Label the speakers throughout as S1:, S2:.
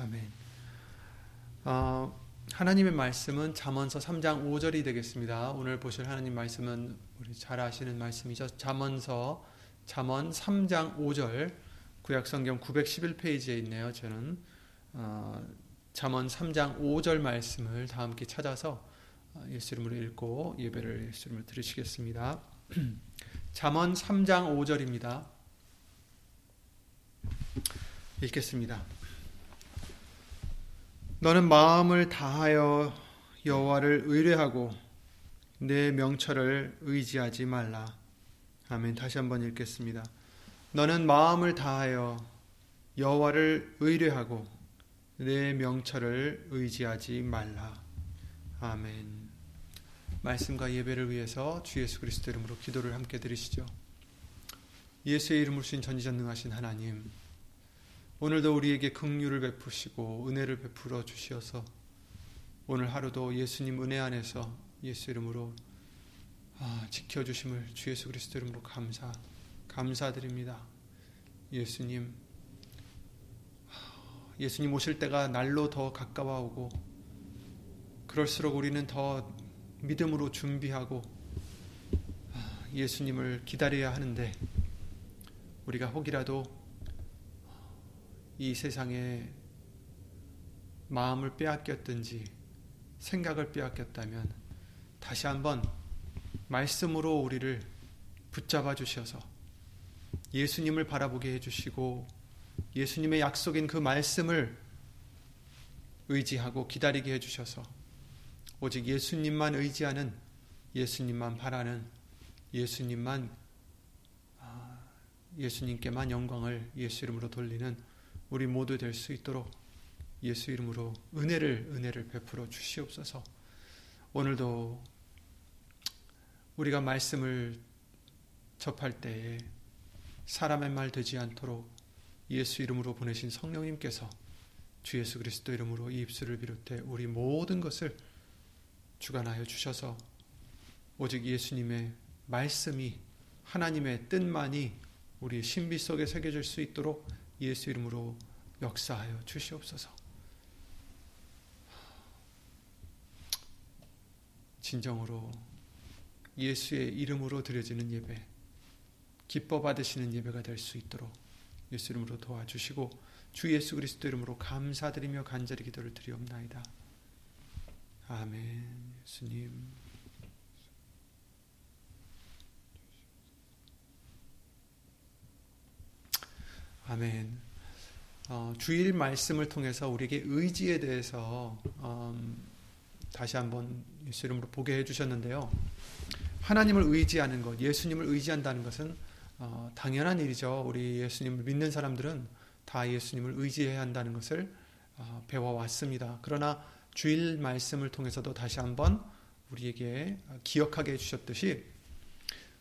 S1: 아멘. 어, 하나님의 말씀은 잠언서 3장 5절이 되겠습니다. 오늘 보실 하나님 말씀은 우리 잘 아시는 말씀이죠. 잠언서 잠언 3장 5절 구약성경 911페이지에 있네요. 저는 어, 잠언 3장 5절 말씀을 다 함께 찾아서 어, 예수 이름으로 읽고 예배를 예수 이름으로 드리시겠습니다. 잠언 3장 5절입니다. 읽겠습니다. 너는 마음을 다하여 여호와를 의뢰하고 내 명철을 의지하지 말라. 아멘. 다시 한번 읽겠습니다. 너는 마음을 다하여 여호와를 의뢰하고 내 명철을 의지하지 말라. 아멘. 말씀과 예배를 위해서 주 예수 그리스도 이름으로 기도를 함께 드리시죠. 예수의 이름으로 신 전지전능하신 하나님, 오늘도 우리에게 긍휼을 베푸시고 은혜를 베풀어 주시어서 오늘 하루도 예수님 은혜 안에서 예수 이름으로 아, 지켜 주심을 주 예수 그리스도 이름으로 감사 감사드립니다. 예수님 예수님 오실 때가 날로 더 가까워오고 그럴수록 우리는 더 믿음으로 준비하고 아, 예수님을 기다려야 하는데 우리가 혹이라도 이 세상에 마음을 빼앗겼든지 생각을 빼앗겼다면 다시 한번 말씀으로 우리를 붙잡아 주셔서 예수님을 바라보게 해주시고 예수님의 약속인 그 말씀을 의지하고 기다리게 해주셔서 오직 예수님만 의지하는 예수님만 바라는 예수님만 아, 예수님께만 영광을 예수 이름으로 돌리는 우리 모두 될 수 있도록 예수 이름으로 은혜를 은혜를 베풀어 주시옵소서. 오늘도 우리가 말씀을 접할 때에 사람의 말 되지 않도록 예수 이름으로 보내신 성령님께서 주 예수 그리스도 이름으로 이 입술을 비롯해 우리 모든 것을 주관하여 주셔서 오직 예수님의 말씀이 하나님의 뜻만이 우리 신비 속에 새겨질 수 있도록 예수 이름으로 역사하여 주시옵소서. 진정으로 예수의 이름으로 드려지는 예배, 기뻐 받으시는 예배가 될 수 있도록 예수 이름으로 도와주시고 주 예수 그리스도 이름으로 감사드리며 간절히 기도를 드리옵나이다. 아멘. 예수님. 아멘. 어, 주일 말씀을 통해서 우리에게 의지에 대해서 음, 다시 한번 예수 이름으로 보게 해주셨는데요. 하나님을 의지하는 것, 예수님을 의지한다는 것은 어, 당연한 일이죠. 우리 예수님을 믿는 사람들은 다 예수님을 의지해야 한다는 것을 어, 배워왔습니다. 그러나 주일 말씀을 통해서도 다시 한번 우리에게 기억하게 해주셨듯이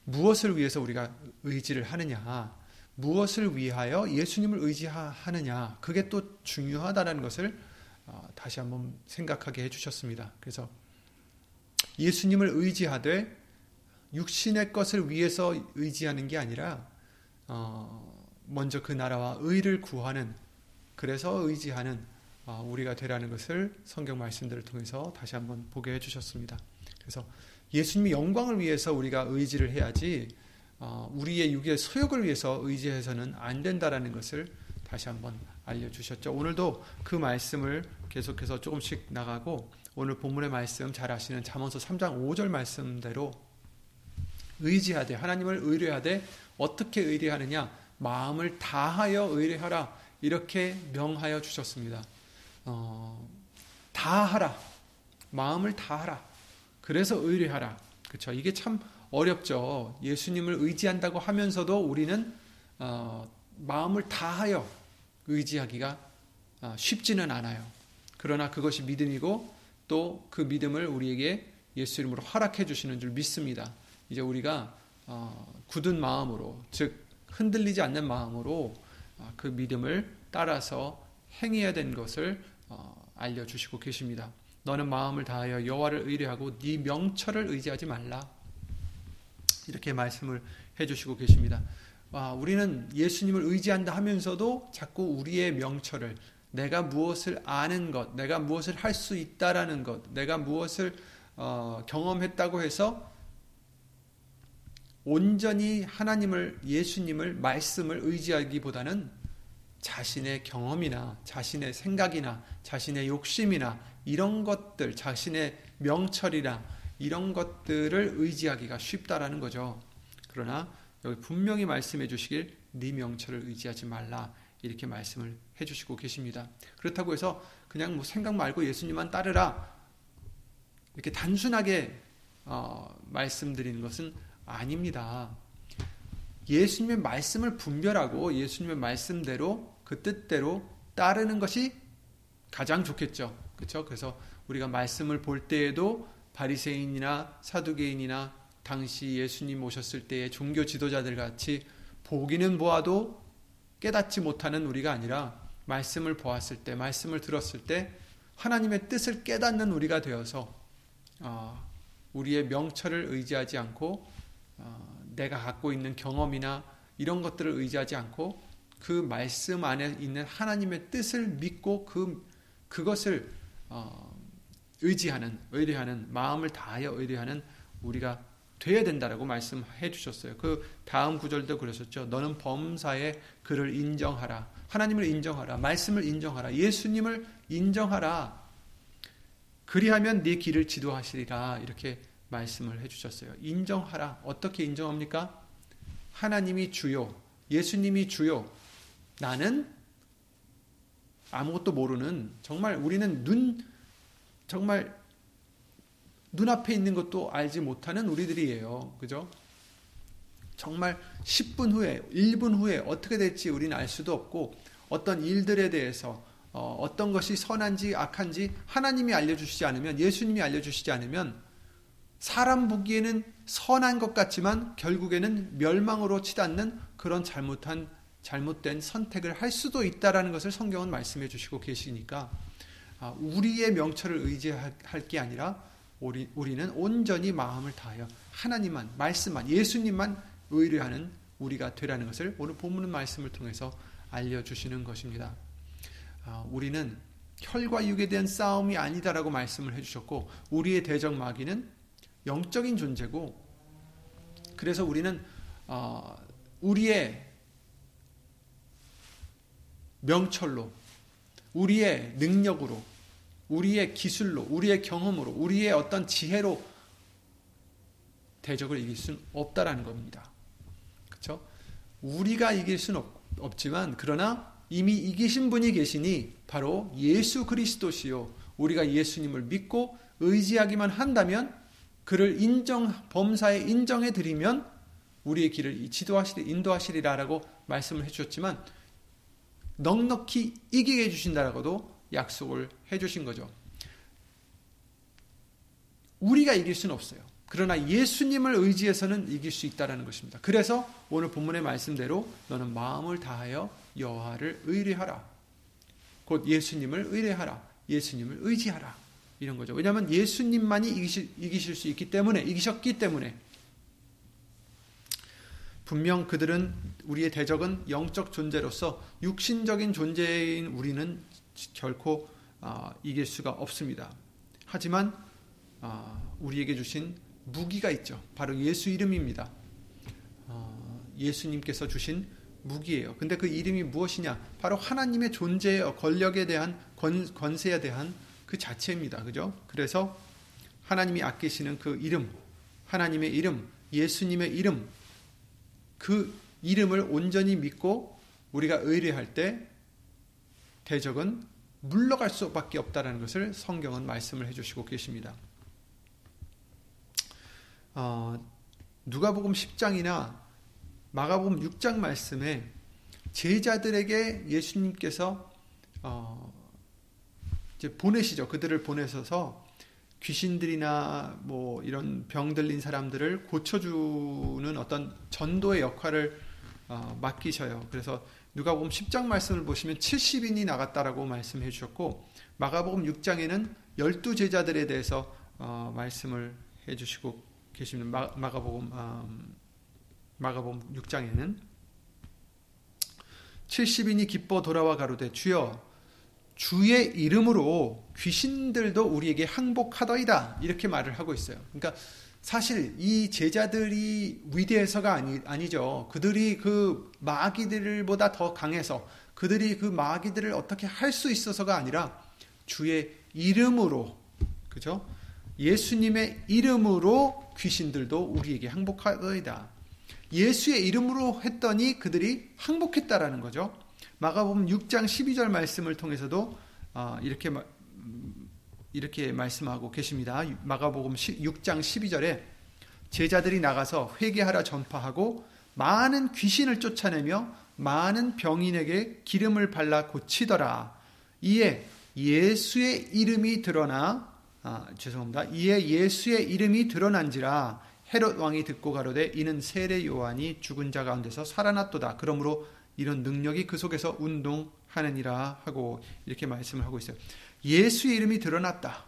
S1: 무엇을 위해서 우리가 의지를 하느냐, 무엇을 위하여 예수님을 의지하느냐 그게 또 중요하다는 것을 어, 다시 한번 생각하게 해주셨습니다. 그래서 예수님을 의지하되 육신의 것을 위해서 의지하는 게 아니라 어, 먼저 그 나라와 의를 구하는 그래서 의지하는 어, 우리가 되라는 것을 성경 말씀들을 통해서 다시 한번 보게 해주셨습니다. 그래서 예수님의 영광을 위해서 우리가 의지를 해야지 어, 우리의 육의 소욕을 위해서 의지해서는 안 된다라는 것을 다시 한번 알려주셨죠. 오늘도 그 말씀을 계속해서 조금씩 나가고 오늘 본문의 말씀 잘 아시는 잠언서 3장 5절 말씀대로 의지하되 하나님을 의뢰하되 어떻게 의뢰하느냐 마음을 다하여 의뢰하라 이렇게 명하여 주셨습니다. 어, 다하라 마음을 다하라 그래서 의뢰하라 그렇죠. 이게 참 어렵죠. 예수님을 의지한다고 하면서도 우리는 어, 마음을 다하여 의지하기가 어, 쉽지는 않아요. 그러나 그것이 믿음이고 또 그 믿음을 우리에게 예수 이름으로 허락해 주시는 줄 믿습니다. 이제 우리가 어, 굳은 마음으로 즉 흔들리지 않는 마음으로 어, 그 믿음을 따라서 행해야 된 것을 어, 알려 주시고 계십니다. 너는 마음을 다하여 여호와를 의뢰하고 네 명철을 의지하지 말라. 이렇게 말씀을 해주시고 계십니다. 아, 우리는 예수님을 의지한다 하면서도 자꾸 우리의 명철을 내가 무엇을 아는 것, 내가 무엇을 할 수 있다라는 것, 내가 무엇을 어, 경험했다고 해서 온전히 하나님을 예수님을 말씀을 의지하기보다는 자신의 경험이나 자신의 생각이나 자신의 욕심이나 이런 것들, 자신의 명철이나 이런 것들을 의지하기가 쉽다라는 거죠. 그러나 여기 분명히 말씀해 주시길 네 명철을 의지하지 말라 이렇게 말씀을 해 주시고 계십니다. 그렇다고 해서 그냥 뭐 생각 말고 예수님만 따르라 이렇게 단순하게 어, 말씀드리는 것은 아닙니다. 예수님의 말씀을 분별하고 예수님의 말씀대로 그 뜻대로 따르는 것이 가장 좋겠죠. 그렇죠? 그래서 우리가 말씀을 볼 때에도 바리새인이나 사두개인이나 당시 예수님 오셨을 때의 종교 지도자들 같이 보기는 보아도 깨닫지 못하는 우리가 아니라 말씀을 보았을 때, 말씀을 들었을 때 하나님의 뜻을 깨닫는 우리가 되어서 어, 우리의 명철을 의지하지 않고 어, 내가 갖고 있는 경험이나 이런 것들을 의지하지 않고 그 말씀 안에 있는 하나님의 뜻을 믿고 그 그것을 어, 의지하는 의뢰하는 마음을 다하여 의뢰하는 우리가 돼야 된다라고 말씀해 주셨어요. 그 다음 구절도 그러셨죠. 너는 범사에 그를 인정하라. 하나님을 인정하라. 말씀을 인정하라. 예수님을 인정하라. 그리하면 네 길을 지도하시리라. 이렇게 말씀을 해 주셨어요. 인정하라. 어떻게 인정합니까? 하나님이 주요. 예수님이 주요. 나는 아무것도 모르는 정말 우리는 눈 정말 눈앞에 있는 것도 알지 못하는 우리들이에요. 그죠? 정말 10분 후에, 1분 후에 어떻게 될지 우리는 알 수도 없고 어떤 일들에 대해서 어, 떤 것이 선한지 악한지 하나님이 알려주시지 않으면 예수님이 알려주시지 않으면 사람 보기에는 선한 것 같지만 결국에는 멸망으로 치닫는 그런 잘못한 잘못된 선택을 할 수도 있다라는 것을 성경은 말씀해 주시고 계시니까 아, 우리의 명철을 의지할 게 아니라 우리, 우리는 온전히 마음을 다하여 하나님만, 말씀만, 예수님만 의뢰하는 우리가 되라는 것을 오늘 본문 말씀을 통해서 알려주시는 것입니다. 아, 우리는 혈과 육에 대한 싸움이 아니다라고 말씀을 해주셨고, 우리의 대적 마귀는 영적인 존재고, 그래서 우리는 어, 우리의 명철로, 우리의 능력으로, 우리의 기술로, 우리의 경험으로, 우리의 어떤 지혜로 대적을 이길 수는 없다라는 겁니다. 그렇죠? 우리가 이길 수는 없, 지만 그러나 이미 이기신 분이 계시니 바로 예수 그리스도시요. 우리가 예수님을 믿고 의지하기만 한다면 그를 인정 범사에 인정해 드리면 우리의 길을 지도하시리 인도하시리라라고 말씀을 해 주셨지만 넉넉히 이기게 해 주신다라고도 약속을 해주신 거죠. 우리가 이길 수는 없어요. 그러나 예수님을 의지해서는 이길 수 있다라는 것입니다. 그래서 오늘 본문의 말씀대로 너는 마음을 다하여 여호와를 의뢰하라. 곧 예수님을 의뢰하라. 예수님을 의지하라. 이런 거죠. 왜냐하면 예수님만이 이기실, 이기실 수 있기 때문에 이기셨기 때문에 분명 그들은 우리의 대적은 영적 존재로서 육신적인 존재인 우리는 결코 어, 이길 수가 없습니다. 하지만 어, 우리에게 주신 무기가 있죠. 바로 예수 이름입니다. 어, 예수님께서 주신 무기예요. 근데 그 이름이 무엇이냐? 바로 하나님의 존재의 권력에 대한 권, 권세에 대한 그 자체입니다. 그죠? 그래서 하나님이 아끼시는 그 이름, 하나님의 이름, 예수님의 이름, 그 이름을 온전히 믿고 우리가 의뢰할 때 대적은 물러갈 수밖에 없다라는 것을 성경은 말씀을 해주시고 계십니다. 어, 누가복음 10장이나 마가복음 6장 말씀에 제자들에게 예수님께서 어, 이제 보내시죠. 그들을 보내셔서 귀신들이나 뭐 이런 병 들린 사람들을 고쳐주는 어떤 전도의 역할을 어, 맡기셔요. 그래서 누가복음 10장 말씀을 보시면 70인이 나갔다라고 말씀해 주셨고 마가복음 6장에는 12 제자들에 대해서 어, 말씀을 해 주시고 계십니다. 마, 가복음 음, 마가복음 6장에는 70인이 기뻐 돌아와 가로되 주여 주의 이름으로 귀신들도 우리에게 항복하더이다 이렇게 말을 하고 있어요. 그러니까 사실 이 제자들이 위대해서가 아니, 아니죠. 그들이 그 마귀들보다 더 강해서 그들이 그 마귀들을 어떻게 할 수 있어서가 아니라 주의 이름으로 그죠? 예수님의 이름으로 귀신들도 우리에게 항복하더이다. 예수의 이름으로 했더니 그들이 항복했다라는 거죠. 마가복음 6장 12절 말씀을 통해서도 아, 이렇게 이렇게 말씀하고 계십니다. 마가복음 6장 12절에 제자들이 나가서 회개하라 전파하고 많은 귀신을 쫓아내며 많은 병인에게 기름을 발라 고치더라. 이에 예수의 이름이 드러나 아, 죄송합니다. 이에 예수의 이름이 드러난지라 헤롯 왕이 듣고 가로되 이는 세례 요한이 죽은 자 가운데서 살아났도다. 그러므로 이런 능력이 그 속에서 운동하느니라 하고 이렇게 말씀을 하고 있어요. 예수의 이름이 드러났다.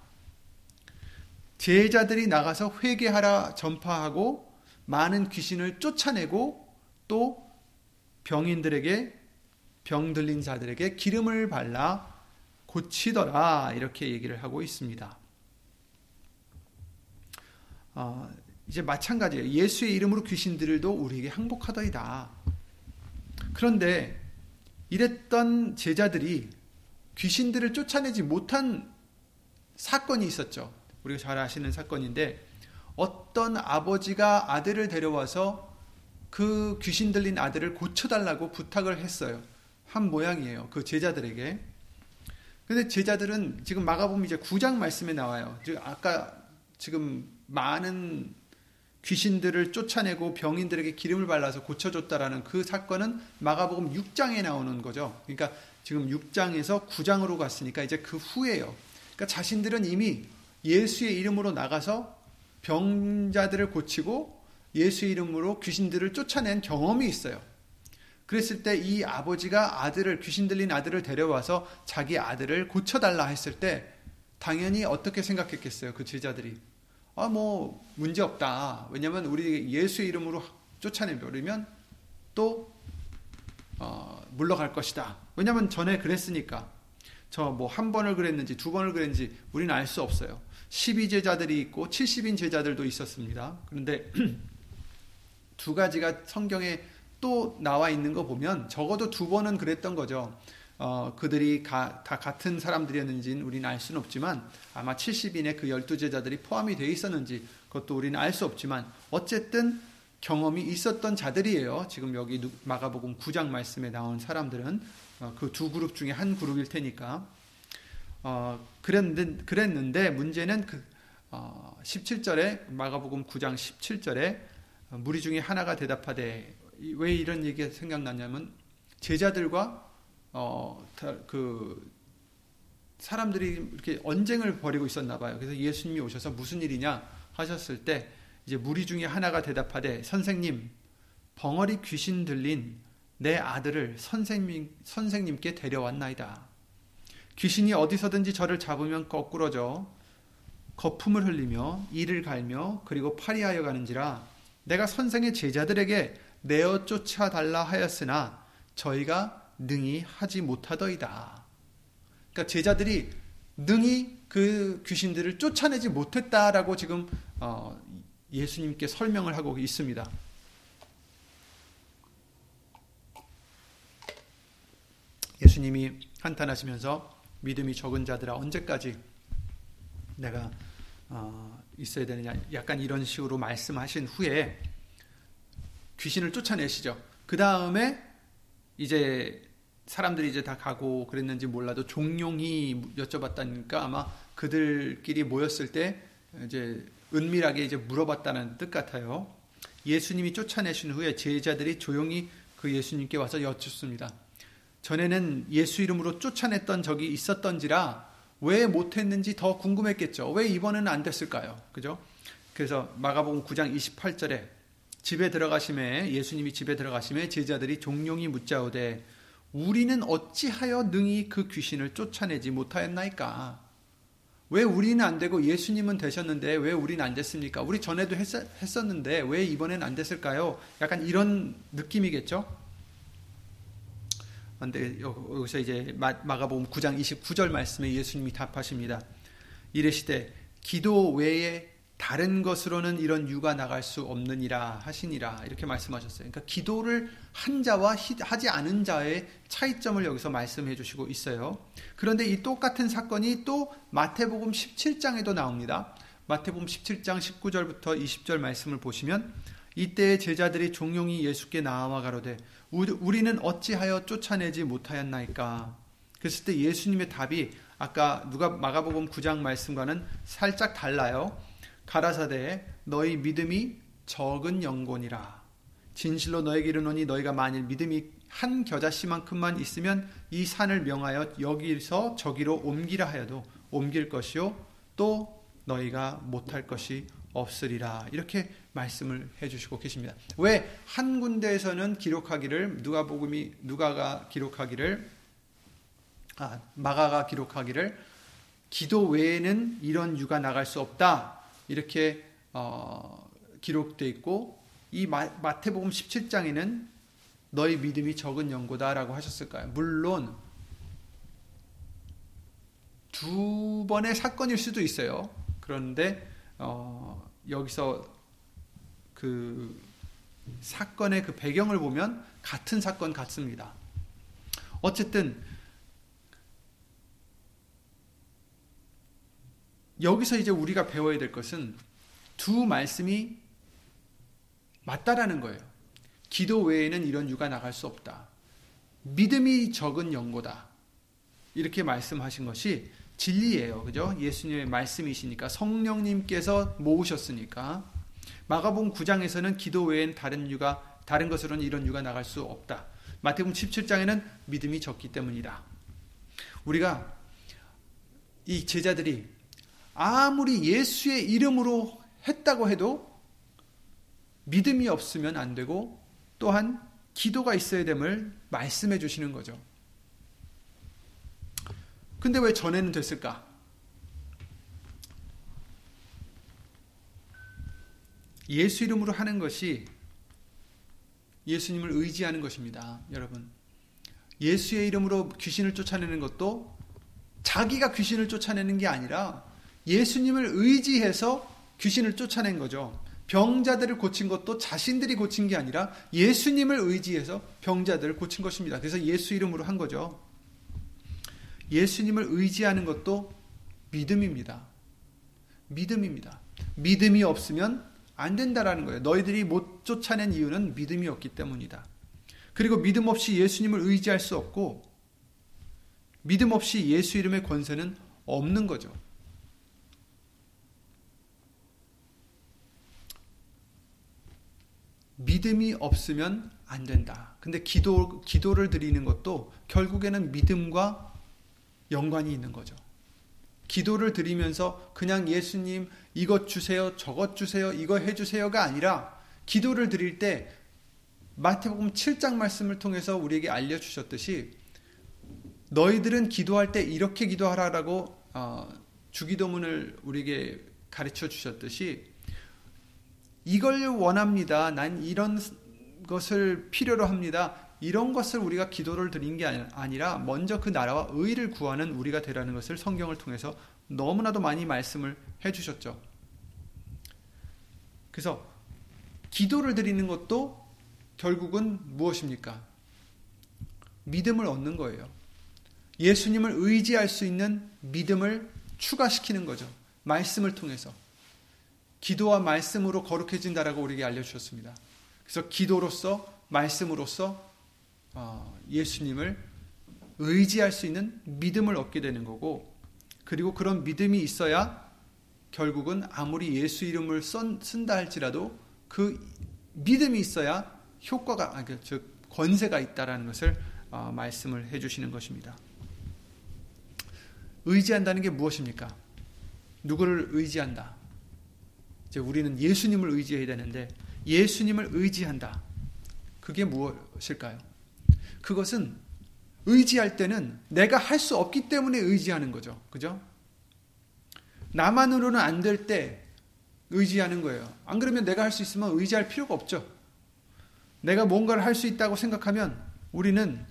S1: 제자들이 나가서 회개하라 전파하고 많은 귀신을 쫓아내고 또 병인들에게 병 들린 자들에게 기름을 발라 고치더라 이렇게 얘기를 하고 있습니다. 어, 이제 마찬가지예요. 예수의 이름으로 귀신들도 우리에게 항복하더이다. 그런데 이랬던 제자들이 귀신들을 쫓아내지 못한 사건이 있었죠. 우리가 잘 아시는 사건인데 어떤 아버지가 아들을 데려와서 그 귀신 들린 아들을 고쳐달라고 부탁을 했어요. 한 모양이에요. 그 제자들에게. 근데 제자들은 지금 마가복음 이제 9장 말씀에 나와요. 아까 지금 많은 귀신들을 쫓아내고 병인들에게 기름을 발라서 고쳐줬다라는 그 사건은 마가복음 6장에 나오는 거죠. 그러니까 지금 6장에서 9장으로 갔으니까 이제 그 후에요. 그러니까 자신들은 이미 예수의 이름으로 나가서 병자들을 고치고 예수의 이름으로 귀신들을 쫓아낸 경험이 있어요. 그랬을 때 이 아버지가 아들을 귀신 들린 아들을 데려와서 자기 아들을 고쳐달라 했을 때 당연히 어떻게 생각했겠어요? 그 제자들이 아, 뭐, 문제 없다. 왜냐면 우리 예수의 이름으로 쫓아내버리면 또, 어, 물러갈 것이다. 왜냐면 전에 그랬으니까. 저 뭐 한 번을 그랬는지 두 번을 그랬는지 우리는 알 수 없어요. 12제자들이 있고 70인 제자들도 있었습니다. 그런데 두 가지가 성경에 또 나와 있는 거 보면 적어도 두 번은 그랬던 거죠. 어, 그들이 가, 다 같은 사람들이었는지는 우리는 알 수는 없지만 아마 70인의 그 열두 제자들이 포함이 되어 있었는지 그것도 우리는 알 수 없지만 어쨌든 경험이 있었던 자들이에요. 지금 여기 마가복음 9장 말씀에 나온 사람들은 어, 그 두 그룹 중에 한 그룹일 테니까 어, 그랬는데, 그랬는데 문제는 그 어, 17절에 마가복음 9장 17절에 무리 중에 하나가 대답하되 왜 이런 얘기가 생각나냐면 제자들과 어, 그 사람들이 이렇게 언쟁을 벌이고 있었나 봐요. 그래서 예수님이 오셔서 무슨 일이냐 하셨을 때 이제 무리 중에 하나가 대답하되 선생님 벙어리 귀신 들린 내 아들을 선생님 선생님께 데려왔나이다. 귀신이 어디서든지 저를 잡으면 거꾸러져 거품을 흘리며 이를 갈며 그리고 파리하여 가는지라 내가 선생의 제자들에게 내어 쫓아 달라 하였으나 저희가 능히 하지 못하더이다. 그러니까 제자들이 능히 그 귀신들을 쫓아내지 못했다라고 지금 어, 예수님께 설명을 하고 있습니다. 예수님이 한탄하시면서 믿음이 적은 자들아 언제까지 내가 어, 있어야 되느냐 약간 이런 식으로 말씀하신 후에 귀신을 쫓아내시죠. 그 다음에 이제 사람들이 이제 다 가고 그랬는지 몰라도 종용이 여쭤봤다니까 아마 그들끼리 모였을 때 이제 은밀하게 이제 물어봤다는 뜻 같아요. 예수님이 쫓아내신 후에 제자들이 조용히 그 예수님께 와서 여쭙습니다. 전에는 예수 이름으로 쫓아냈던 적이 있었던지라 왜 못했는지 더 궁금했겠죠. 왜 이번에는 안 됐을까요? 그죠? 그래서 마가복음 9장 28절에 집에 들어가심에 예수님이 집에 들어가심에 제자들이 종용이 묻자오되 우리는 어찌하여 능히 그 귀신을 쫓아내지 못하였나이까? 왜 우리는 안 되고 예수님은 되셨는데 왜 우리는 안 됐습니까? 우리 전에도 했, 었는데 왜 이번엔 안 됐을까요? 약간 이런 느낌이겠죠? 근데 여기서 이제 마가복음 9장 29절 말씀에 예수님이 답하십니다. 이르시되 기도 외에 다른 것으로는 이런 유가 나갈 수 없느니라 하시니라 이렇게 말씀하셨어요. 그러니까 기도를 한 자와 하지 않은 자의 차이점을 여기서 말씀해 주시고 있어요. 그런데 이 똑같은 사건이 또 마태복음 17장에도 나옵니다. 마태복음 17장 19절부터 20절 말씀을 보시면 이때 제자들이 종용이 예수께 나와 가로되 우리는 어찌하여 쫓아내지 못하였나이까? 그랬을 때 예수님의 답이 아까 누가 마가복음 9장 말씀과는 살짝 달라요. 가라사대 너희 믿음이 적은 영곤이라. 진실로 너에게 이르노니 너희가 만일 믿음이 한 겨자씨만큼만 있으면 이 산을 명하여 여기서 저기로 옮기라 하여도 옮길 것이요 또 너희가 못할 것이 없으리라. 이렇게 말씀을 해 주시고 계십니다. 왜 한 군데에서는 기록하기를 누가복음이 누가가 기록하기를 아, 마가가 기록하기를 기도 외에는 이런 유가 나갈 수 없다. 이렇게 어, 기록되어 있고 이 마, 마태복음 17장에는 너희 믿음이 적은 연고다라고 하셨을까요? 물론 두 번의 사건일 수도 있어요. 그런데 어, 여기서 그 사건의 그 배경을 보면 같은 사건 같습니다. 어쨌든 여기서 이제 우리가 배워야 될 것은 두 말씀이 맞다라는 거예요. 기도 외에는 이런 유가 나갈 수 없다. 믿음이 적은 연고다. 이렇게 말씀하신 것이 진리예요. 그죠? 예수님의 말씀이시니까 성령님께서 모으셨으니까 마가복음 9장에서는 기도 외엔 다른 유가 다른 것으로는 이런 유가 나갈 수 없다. 마태복음 17장에는 믿음이 적기 때문이다. 우리가 이 제자들이 아무리 예수의 이름으로 했다고 해도 믿음이 없으면 안 되고 또한 기도가 있어야 됨을 말씀해 주시는 거죠. 근데 왜 전에는 됐을까? 예수 이름으로 하는 것이 예수님을 의지하는 것입니다. 여러분. 예수의 이름으로 귀신을 쫓아내는 것도 자기가 귀신을 쫓아내는 게 아니라 예수님을 의지해서 귀신을 쫓아낸 거죠. 병자들을 고친 것도 자신들이 고친 게 아니라 예수님을 의지해서 병자들을 고친 것입니다. 그래서 예수 이름으로 한 거죠. 예수님을 의지하는 것도 믿음입니다. 믿음입니다. 믿음이 없으면 안 된다라는 거예요. 너희들이 못 쫓아낸 이유는 믿음이 없기 때문이다. 그리고 믿음 없이 예수님을 의지할 수 없고 믿음 없이 예수 이름의 권세는 없는 거죠. 믿음이 없으면 안 된다. 근데 기도, 기도를 드리는 것도 결국에는 믿음과 연관이 있는 거죠. 기도를 드리면서 그냥 예수님 이것 주세요, 저것 주세요, 이거 해주세요가 아니라 기도를 드릴 때 마태복음 7장 말씀을 통해서 우리에게 알려주셨듯이 너희들은 기도할 때 이렇게 기도하라라고 어, 주기도문을 우리에게 가르쳐 주셨듯이 이걸 원합니다. 난 이런 것을 필요로 합니다. 이런 것을 우리가 기도를 드린 게 아니라 먼저 그 나라와 의를 구하는 우리가 되라는 것을 성경을 통해서 너무나도 많이 말씀을 해 주셨죠. 그래서 기도를 드리는 것도 결국은 무엇입니까? 믿음을 얻는 거예요. 예수님을 의지할 수 있는 믿음을 추가시키는 거죠. 말씀을 통해서. 기도와 말씀으로 거룩해진다라고 우리에게 알려주셨습니다. 그래서 기도로서, 말씀으로서 어, 예수님을 의지할 수 있는 믿음을 얻게 되는 거고, 그리고 그런 믿음이 있어야 결국은 아무리 예수 이름을 쓴다 할지라도 그 믿음이 있어야 효과가, 그, 즉, 권세가 있다라는 것을 어, 말씀을 해주시는 것입니다. 의지한다는 게 무엇입니까? 누구를 의지한다? 이제 우리는 예수님을 의지해야 되는데 예수님을 의지한다. 그게 무엇일까요? 그것은 의지할 때는 내가 할 수 없기 때문에 의지하는 거죠. 그죠? 나만으로는 안 될 때 의지하는 거예요. 안 그러면 내가 할 수 있으면 의지할 필요가 없죠. 내가 뭔가를 할 수 있다고 생각하면 우리는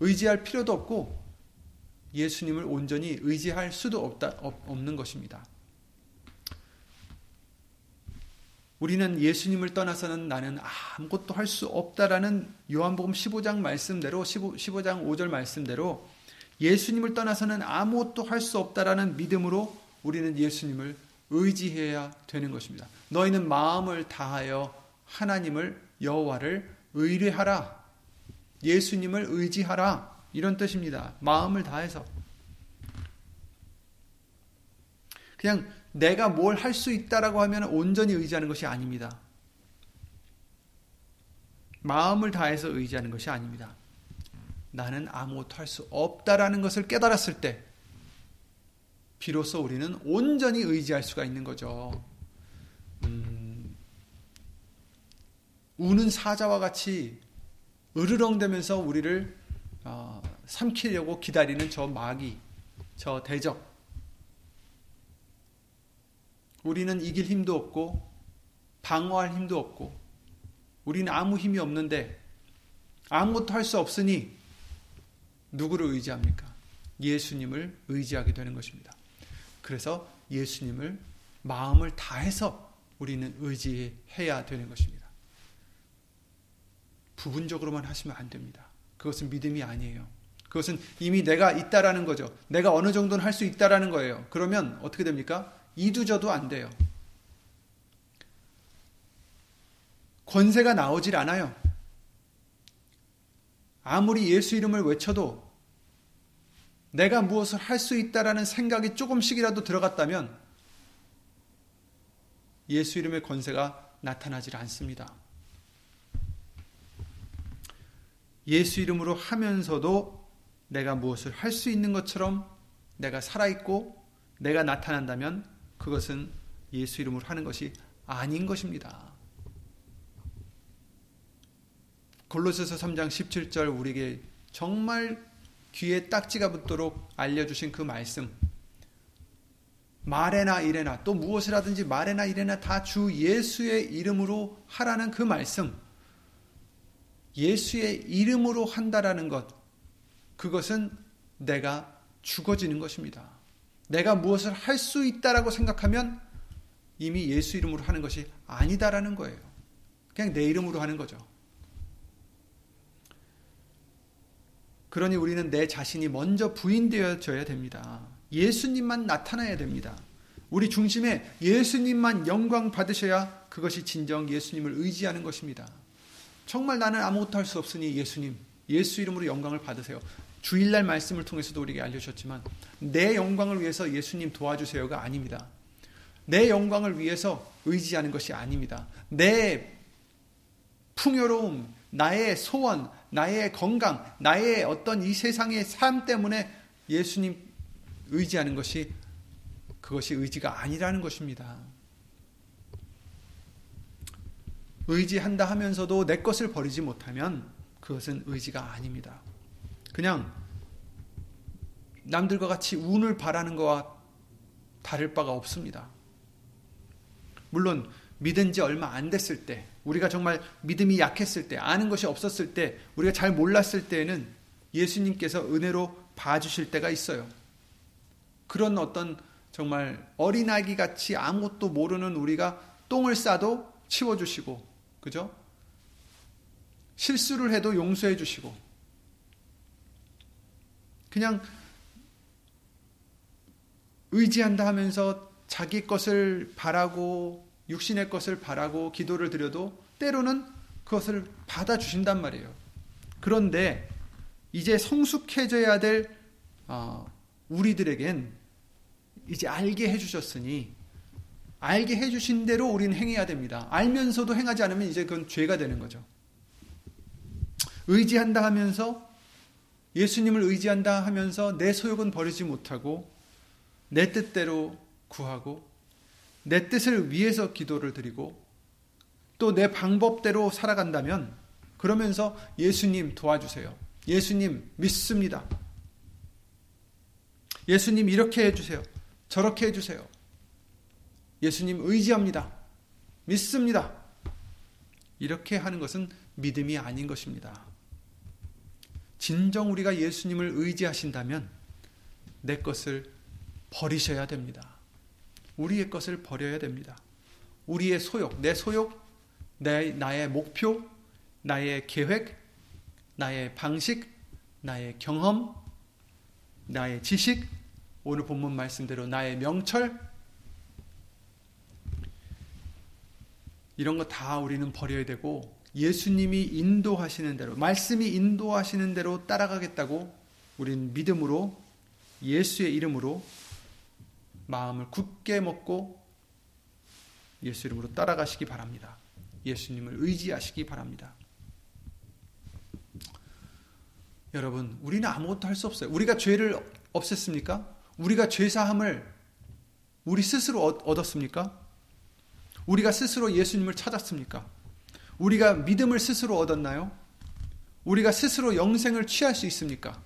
S1: 의지할 필요도 없고 예수님을 온전히 의지할 수도 없다, 없는 것입니다. 우리는 예수님을 떠나서는 나는 아무것도 할 수 없다라는 요한복음 15장 말씀대로 15, 15장 5절 말씀대로 예수님을 떠나서는 아무것도 할 수 없다라는 믿음으로 우리는 예수님을 의지해야 되는 것입니다. 너희는 마음을 다하여 하나님을 여호와를 의뢰하라. 예수님을 의지하라. 이런 뜻입니다. 마음을 다해서. 그냥 내가 뭘 할 수 있다라고 하면 온전히 의지하는 것이 아닙니다. 마음을 다해서 의지하는 것이 아닙니다. 나는 아무것도 할 수 없다라는 것을 깨달았을 때, 비로소 우리는 온전히 의지할 수가 있는 거죠. 음, 우는 사자와 같이 으르렁대면서 우리를 어, 삼키려고 기다리는 저 마귀, 저 대적. 우리는 이길 힘도 없고 방어할 힘도 없고 우리는 아무 힘이 없는데 아무것도 할 수 없으니 누구를 의지합니까? 예수님을 의지하게 되는 것입니다. 그래서 예수님을 마음을 다해서 우리는 의지해야 되는 것입니다. 부분적으로만 하시면 안 됩니다. 그것은 믿음이 아니에요. 그것은 이미 내가 있다라는 거죠. 내가 어느 정도는 할 수 있다라는 거예요. 그러면 어떻게 됩니까? 이두저도 안 돼요. 권세가 나오질 않아요. 아무리 예수 이름을 외쳐도 내가 무엇을 할 수 있다라는 생각이 조금씩이라도 들어갔다면 예수 이름의 권세가 나타나질 않습니다. 예수 이름으로 하면서도 내가 무엇을 할 수 있는 것처럼 내가 살아있고 내가 나타난다면 그것은 예수 이름으로 하는 것이 아닌 것입니다. 골로새서 3장 17절 우리에게 정말 귀에 딱지가 붙도록 알려주신 그 말씀. 말에나 이래나 또 무엇을 하든지 말에나 이래나 다 주 예수의 이름으로 하라는 그 말씀. 예수의 이름으로 한다라는 것. 그것은 내가 죽어지는 것입니다. 내가 무엇을 할 수 있다라고 생각하면 이미 예수 이름으로 하는 것이 아니다라는 거예요. 그냥 내 이름으로 하는 거죠. 그러니 우리는 내 자신이 먼저 부인되어져야 됩니다. 예수님만 나타나야 됩니다. 우리 중심에 예수님만 영광 받으셔야 그것이 진정 예수님을 의지하는 것입니다. 정말 나는 아무것도 할 수 없으니 예수님, 예수 이름으로 영광을 받으세요. 주일날 말씀을 통해서도 우리에게 알려주셨지만 내 영광을 위해서 예수님 도와주세요가 아닙니다. 내 영광을 위해서 의지하는 것이 아닙니다. 내 풍요로움, 나의 소원, 나의 건강, 나의 어떤 이 세상의 삶 때문에 예수님 의지하는 것이 그것이 의지가 아니라는 것입니다. 의지한다 하면서도 내 것을 버리지 못하면 그것은 의지가 아닙니다. 그냥 남들과 같이 운을 바라는 것과 다를 바가 없습니다. 물론 믿은 지 얼마 안 됐을 때, 우리가 정말 믿음이 약했을 때, 아는 것이 없었을 때, 우리가 잘 몰랐을 때에는 예수님께서 은혜로 봐주실 때가 있어요. 그런 어떤 정말 어린아기 같이 아무것도 모르는 우리가 똥을 싸도 치워주시고, 그죠? 실수를 해도 용서해 주시고, 그냥 의지한다 하면서 자기 것을 바라고 육신의 것을 바라고 기도를 드려도 때로는 그것을 받아 주신단 말이에요. 그런데 이제 성숙해져야 될 어, 우리들에겐 이제 알게 해주셨으니 알게 해주신 대로 우리는 행해야 됩니다. 알면서도 행하지 않으면 이제 그건 죄가 되는 거죠. 의지한다 하면서 예수님을 의지한다 하면서 내 소욕은 버리지 못하고 내 뜻대로 구하고 내 뜻을 위해서 기도를 드리고 또 내 방법대로 살아간다면 그러면서 예수님 도와주세요. 예수님 믿습니다. 예수님 이렇게 해주세요. 저렇게 해주세요. 예수님 의지합니다. 믿습니다. 이렇게 하는 것은 믿음이 아닌 것입니다. 진정 우리가 예수님을 의지하신다면 내 것을 버리셔야 됩니다. 우리의 것을 버려야 됩니다. 우리의 소욕, 내 소욕, 내, 나의 목표, 나의 계획, 나의 방식, 나의 경험, 나의 지식, 오늘 본문 말씀대로 나의 명철, 이런 거 다 우리는 버려야 되고 예수님이 인도하시는 대로 말씀이 인도하시는 대로 따라가겠다고 우리는 믿음으로 예수의 이름으로 마음을 굳게 먹고 예수 이름으로 따라가시기 바랍니다. 예수님을 의지하시기 바랍니다. 여러분, 우리는 아무것도 할 수 없어요. 우리가 죄를 없앴습니까? 우리가 죄사함을 우리 스스로 얻었습니까? 우리가 스스로 예수님을 찾았습니까? 우리가 믿음을 스스로 얻었나요? 우리가 스스로 영생을 취할 수 있습니까?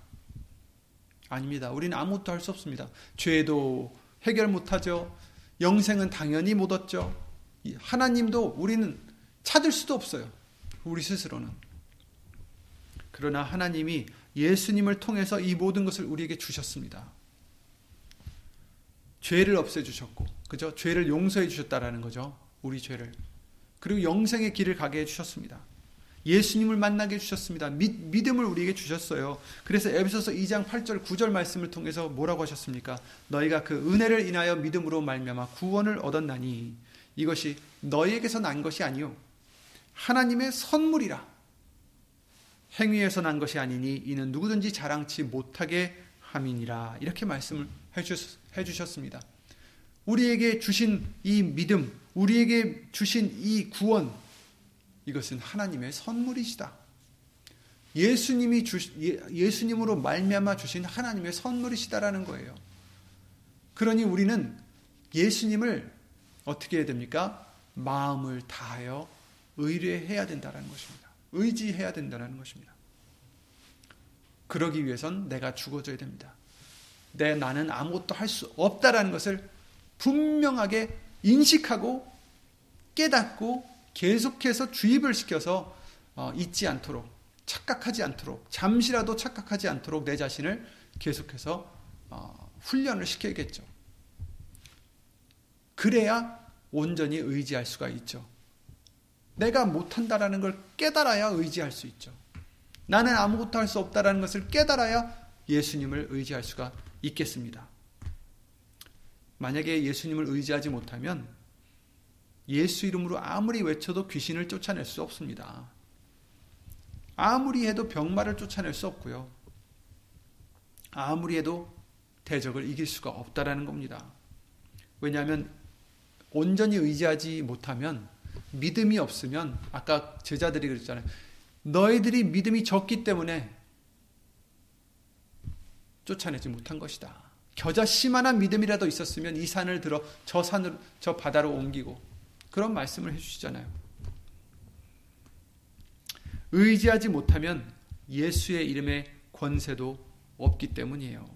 S1: 아닙니다. 우리는 아무것도 할 수 없습니다. 죄도 해결 못하죠. 영생은 당연히 못 얻죠. 하나님도 우리는 찾을 수도 없어요. 우리 스스로는. 그러나 하나님이 예수님을 통해서 이 모든 것을 우리에게 주셨습니다. 죄를 없애주셨고, 그죠? 죄를 용서해 주셨다라는 거죠. 우리 죄를. 그리고 영생의 길을 가게 해주셨습니다. 예수님을 만나게 해주셨습니다. 믿, 믿음을 우리에게 주셨어요. 그래서 에베소서 2장 8절 9절 말씀을 통해서 뭐라고 하셨습니까? 너희가 그 은혜를 인하여 믿음으로 말미암아 구원을 얻었나니 이것이 너희에게서 난 것이 아니요 하나님의 선물이라. 행위에서 난 것이 아니니 이는 누구든지 자랑치 못하게 함이니라. 이렇게 말씀을 해주셨습니다. 우리에게 주신 이 믿음, 우리에게 주신 이 구원, 이것은 하나님의 선물이시다. 예수님이 주, 예, 예수님으로 말미암아 주신 하나님의 선물이시다라는 거예요. 그러니 우리는 예수님을 어떻게 해야 됩니까? 마음을 다하여 의뢰해야 된다는 것입니다. 의지해야 된다는 것입니다. 그러기 위해선 내가 죽어줘야 됩니다. 내 나는 아무것도 할 수 없다라는 것을 분명하게 인식하고 깨닫고 계속해서 주입을 시켜서 어, 잊지 않도록 착각하지 않도록 잠시라도 착각하지 않도록 내 자신을 계속해서 어, 훈련을 시켜야겠죠. 그래야 온전히 의지할 수가 있죠. 내가 못한다라는 걸 깨달아야 의지할 수 있죠. 나는 아무것도 할 수 없다라는 것을 깨달아야 예수님을 의지할 수가 있겠습니다. 만약에 예수님을 의지하지 못하면 예수 이름으로 아무리 외쳐도 귀신을 쫓아낼 수 없습니다. 아무리 해도 병마를 쫓아낼 수 없고요. 아무리 해도 대적을 이길 수가 없다라는 겁니다. 왜냐하면 온전히 의지하지 못하면 믿음이 없으면 아까 제자들이 그랬잖아요. 너희들이 믿음이 적기 때문에 쫓아내지 못한 것이다. 겨자 씨만한 믿음이라도 있었으면 이 산을 들어 저 산을 저 바다로 옮기고 그런 말씀을 해주시잖아요. 의지하지 못하면 예수의 이름의 권세도 없기 때문이에요.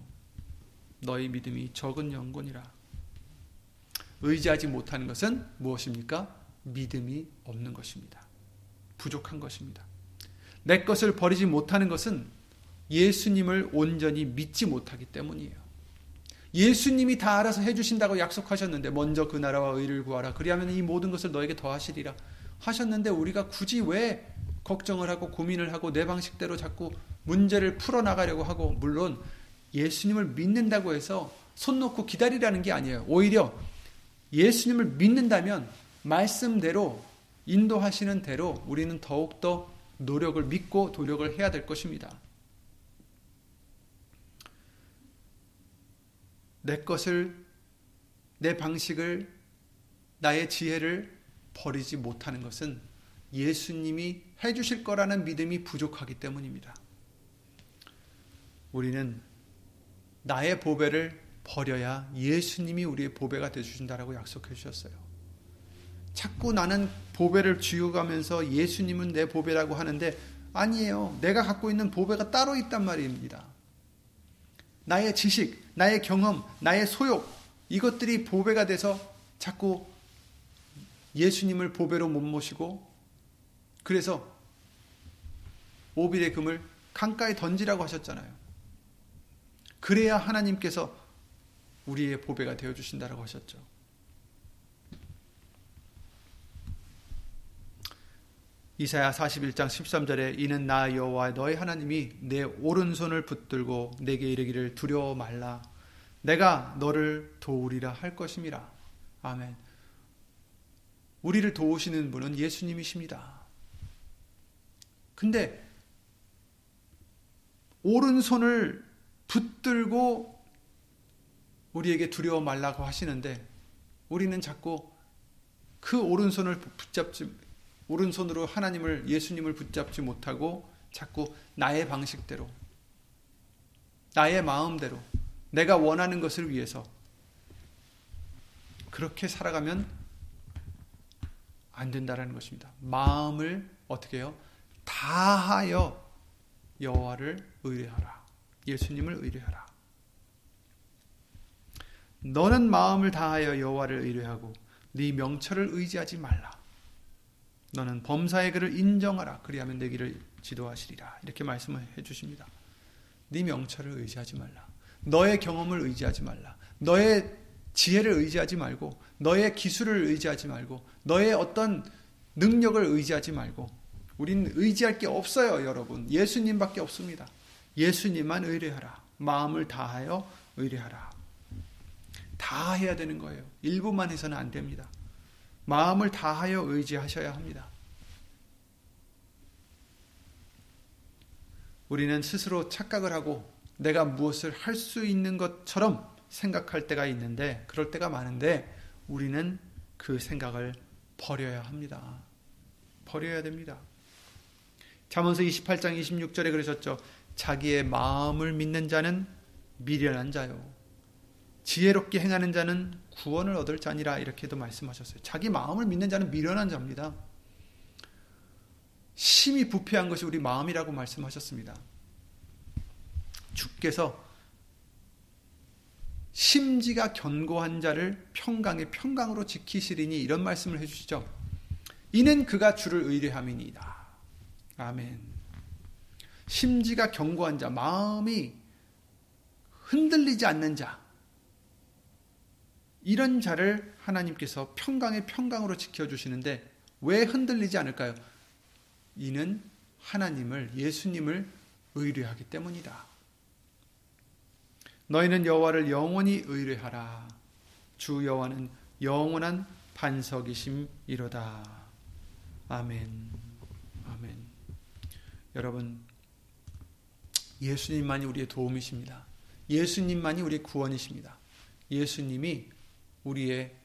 S1: 너희 믿음이 적은 영혼이라. 의지하지 못하는 것은 무엇입니까? 믿음이 없는 것입니다. 부족한 것입니다. 내 것을 버리지 못하는 것은 예수님을 온전히 믿지 못하기 때문이에요. 예수님이 다 알아서 해주신다고 약속하셨는데 먼저 그 나라와 의를 구하라. 그리하면 이 모든 것을 너에게 더하시리라. 하셨는데 우리가 굳이 왜 걱정을 하고 고민을 하고 내 방식대로 자꾸 문제를 풀어나가려고 하고 물론 예수님을 믿는다고 해서 손 놓고 기다리라는 게 아니에요. 오히려 예수님을 믿는다면 말씀대로 인도하시는 대로 우리는 더욱더 노력을 믿고 도력을 해야 될 것입니다. 내 것을, 내 방식을, 나의 지혜를 버리지 못하는 것은 예수님이 해주실 거라는 믿음이 부족하기 때문입니다. 우리는 나의 보배를 버려야 예수님이 우리의 보배가 되주신다라고 약속해 주셨어요. 자꾸 나는 보배를 쥐어가면서 예수님은 내 보배라고 하는데 아니에요. 내가 갖고 있는 보배가 따로 있단 말입니다. 나의 지식, 나의 경험, 나의 소욕 이것들이 보배가 돼서 자꾸 예수님을 보배로 못 모시고 그래서 오빌의 금을 강가에 던지라고 하셨잖아요. 그래야 하나님께서 우리의 보배가 되어 주신다라고 하셨죠. 이사야 41장 13절에 이는 나 여호와 너의 하나님이 내 오른손을 붙들고 내게 이르기를 두려워 말라 내가 너를 도우리라 할 것임이라. 아멘. 우리를 도우시는 분은 예수님이십니다. 근데 오른손을 붙들고 우리에게 두려워 말라고 하시는데 우리는 자꾸 그 오른손을 붙잡지 오른손으로 하나님을 예수님을 붙잡지 못하고 자꾸 나의 방식대로 나의 마음대로 내가 원하는 것을 위해서 그렇게 살아가면 안 된다라는 것입니다. 마음을 어떻게 해요? 다하여 여호와를 의뢰하라. 예수님을 의뢰하라. 너는 마음을 다하여 여호와를 의뢰하고 네 명철을 의지하지 말라. 너는 범사의 그를 인정하라. 그리하면 내 길을 지도하시리라. 이렇게 말씀을 해 주십니다. 네 명철을 의지하지 말라. 너의 경험을 의지하지 말라. 너의 지혜를 의지하지 말고 너의 기술을 의지하지 말고 너의 어떤 능력을 의지하지 말고 우린 의지할 게 없어요, 여러분. 예수님밖에 없습니다. 예수님만 의뢰하라. 마음을 다하여 의뢰하라. 다 해야 되는 거예요. 일부만 해서는 안 됩니다. 마음을 다하여 의지하셔야 합니다. 우리는 스스로 착각을 하고 내가 무엇을 할 수 있는 것처럼 생각할 때가 있는데, 그럴 때가 많은데, 우리는 그 생각을 버려야 합니다. 버려야 됩니다. 잠언서 28장 26절에 그러셨죠. 자기의 마음을 믿는 자는 미련한 자요. 지혜롭게 행하는 자는 구원을 얻을 자니라 이렇게도 말씀하셨어요. 자기 마음을 믿는 자는 미련한 자입니다. 심히 부패한 것이 우리 마음이라고 말씀하셨습니다. 주께서 심지가 견고한 자를 평강의 평강으로 지키시리니 이런 말씀을 해주시죠. 이는 그가 주를 의뢰함이니이다. 아멘. 심지가 견고한 자, 마음이 흔들리지 않는 자, 이런 자를 하나님께서 평강의 평강으로 지켜주시는데 왜 흔들리지 않을까요? 이는 하나님을, 예수님을 의뢰하기 때문이다. 너희는 여호와를 영원히 의뢰하라. 주 여호와는 영원한 반석이심이로다. 아멘. 아멘. 여러분, 예수님만이 우리의 도움이십니다. 예수님만이 우리의 구원이십니다. 예수님이 우리의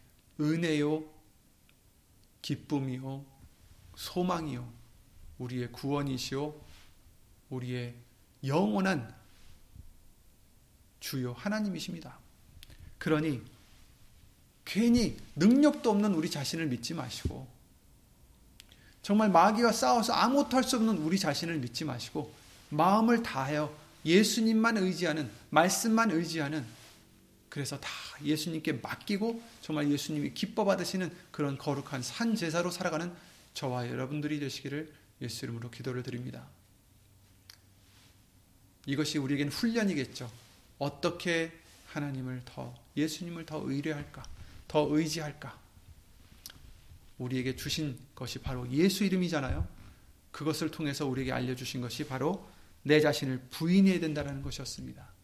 S1: 은혜요, 기쁨이요, 소망이요, 우리의 구원이시요, 우리의 영원한 주요 하나님이십니다. 그러니 괜히 능력도 없는 우리 자신을 믿지 마시고 정말 마귀와 싸워서 아무것도 할 수 없는 우리 자신을 믿지 마시고 마음을 다하여 예수님만 의지하는 말씀만 의지하는 그래서 다 예수님께 맡기고 정말 예수님이 기뻐 받으시는 그런 거룩한 산 제사로 살아가는 저와 여러분들이 되시기를 예수 이름으로 기도를 드립니다. 이것이 우리에겐 훈련이겠죠. 어떻게 하나님을 더 예수님을 더 의뢰할까? 더 의지할까? 우리에게 주신 것이 바로 예수 이름이잖아요. 그것을 통해서 우리에게 알려 주신 것이 바로 내 자신을 부인해야 된다는 것이었습니다.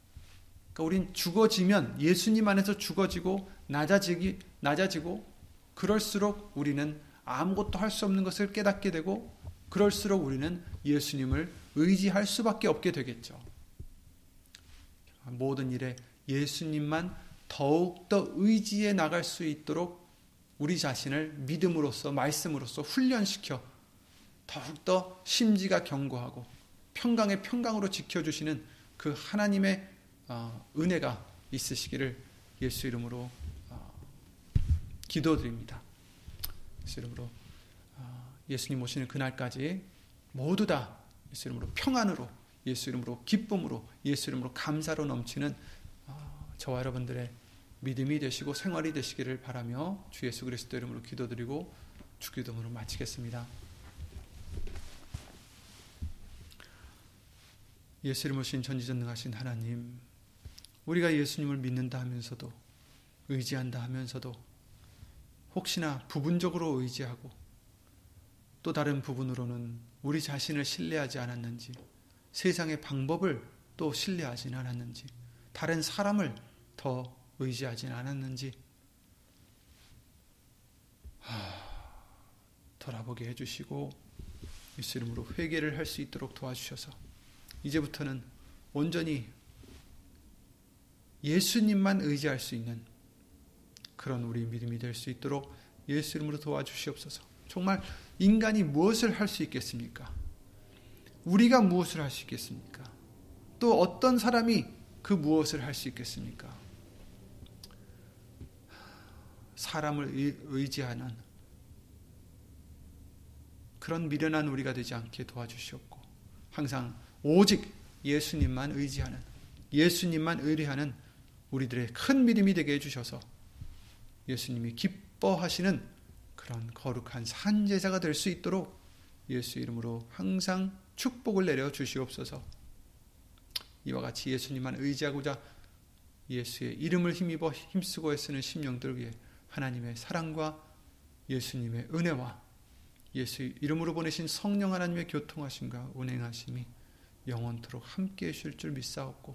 S1: 그러니까 우린 죽어지면 예수님 안에서 죽어지고 낮아지기 낮아지고 그럴수록 우리는 아무것도 할 수 없는 것을 깨닫게 되고 그럴수록 우리는 예수님을 의지할 수밖에 없게 되겠죠. 모든 일에 예수님만 더욱더 의지해 나갈 수 있도록 우리 자신을 믿음으로써 말씀으로써 훈련시켜 더욱더 심지가 견고하고 평강의 평강으로 지켜주시는 그 하나님의 어, 은혜가 있으시기를 예수 이름으로 어, 기도드립니다. 예수 이름으로 어, 예수님 오시는 그날까지 모두 다 예수 이름으로 평안으로 예수 이름으로 기쁨으로 예수 이름으로 감사로 넘치는 저와 여러분들의 믿음이 되시고 생활이 되시기를 바라며 주 예수 그리스도 이름으로 기도드리고 주기도문을 마치겠습니다. 예수 이름으로 신 전지전능하신 하나님 우리가 예수님을 믿는다 하면서도 의지한다 하면서도 혹시나 부분적으로 의지하고 또 다른 부분으로는 우리 자신을 신뢰하지 않았는지 세상의 방법을 또 신뢰하지 않았는지 다른 사람을 더 의지하지 않았는지 하, 돌아보게 해주시고 예수 이름으로 회개를 할 수 있도록 도와주셔서 이제부터는 온전히 예수님만 의지할 수 있는 그런 우리 믿음이 될 수 있도록 예수 이름으로 도와주시옵소서. 정말 인간이 무엇을 할 수 있겠습니까? 우리가 무엇을 할 수 있겠습니까? 또 어떤 사람이 그 무엇을 할 수 있겠습니까? 사람을 의지하는 그런 미련한 우리가 되지 않게 도와주시옵고 항상 오직 예수님만 의지하는 예수님만 의뢰하는 우리들의 큰 믿음이 되게 해주셔서 예수님이 기뻐하시는 그런 거룩한 산제사가 될 수 있도록 예수 이름으로 항상 축복을 내려 주시옵소서. 이와 같이 예수님만 의지하고자 예수의 이름을 힘입어 힘쓰고 애쓰는 심령들 위해 하나님의 사랑과 예수님의 은혜와 예수 이름으로 보내신 성령 하나님의 교통하심과 운행하심이 영원토록 함께 해 주실 줄 믿사옵고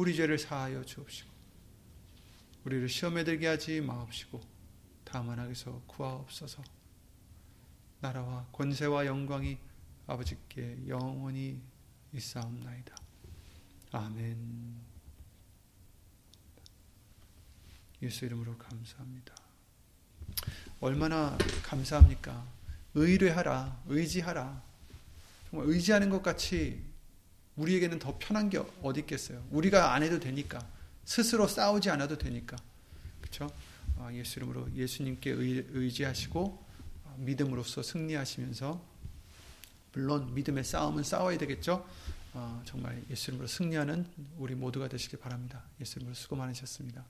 S1: 우리 죄를 사하여 주옵시고 우리를 시험에 들게 하지 마옵시고 다만 하게서 구하옵소서 나라와 권세와 영광이 아버지께 영원히 있사옵나이다. 아멘 예수 이름으로 감사합니다. 얼마나 감사합니까? 의뢰하라, 의지하라. 정말 의지하는 것 같이 우리에게는 더 편한 게 어디 있겠어요? 우리가 안 해도 되니까 스스로 싸우지 않아도 되니까 그렇죠? 예수 이름으로 예수님께 의, 지하시고 아, 믿음으로써 승리하시면서 물론 믿음의 싸움은 싸워야 되겠죠. 아, 정말 예수 이름으로 승리하는 우리 모두가 되시길 바랍니다. 예수 이름으로 수고 많으셨습니다.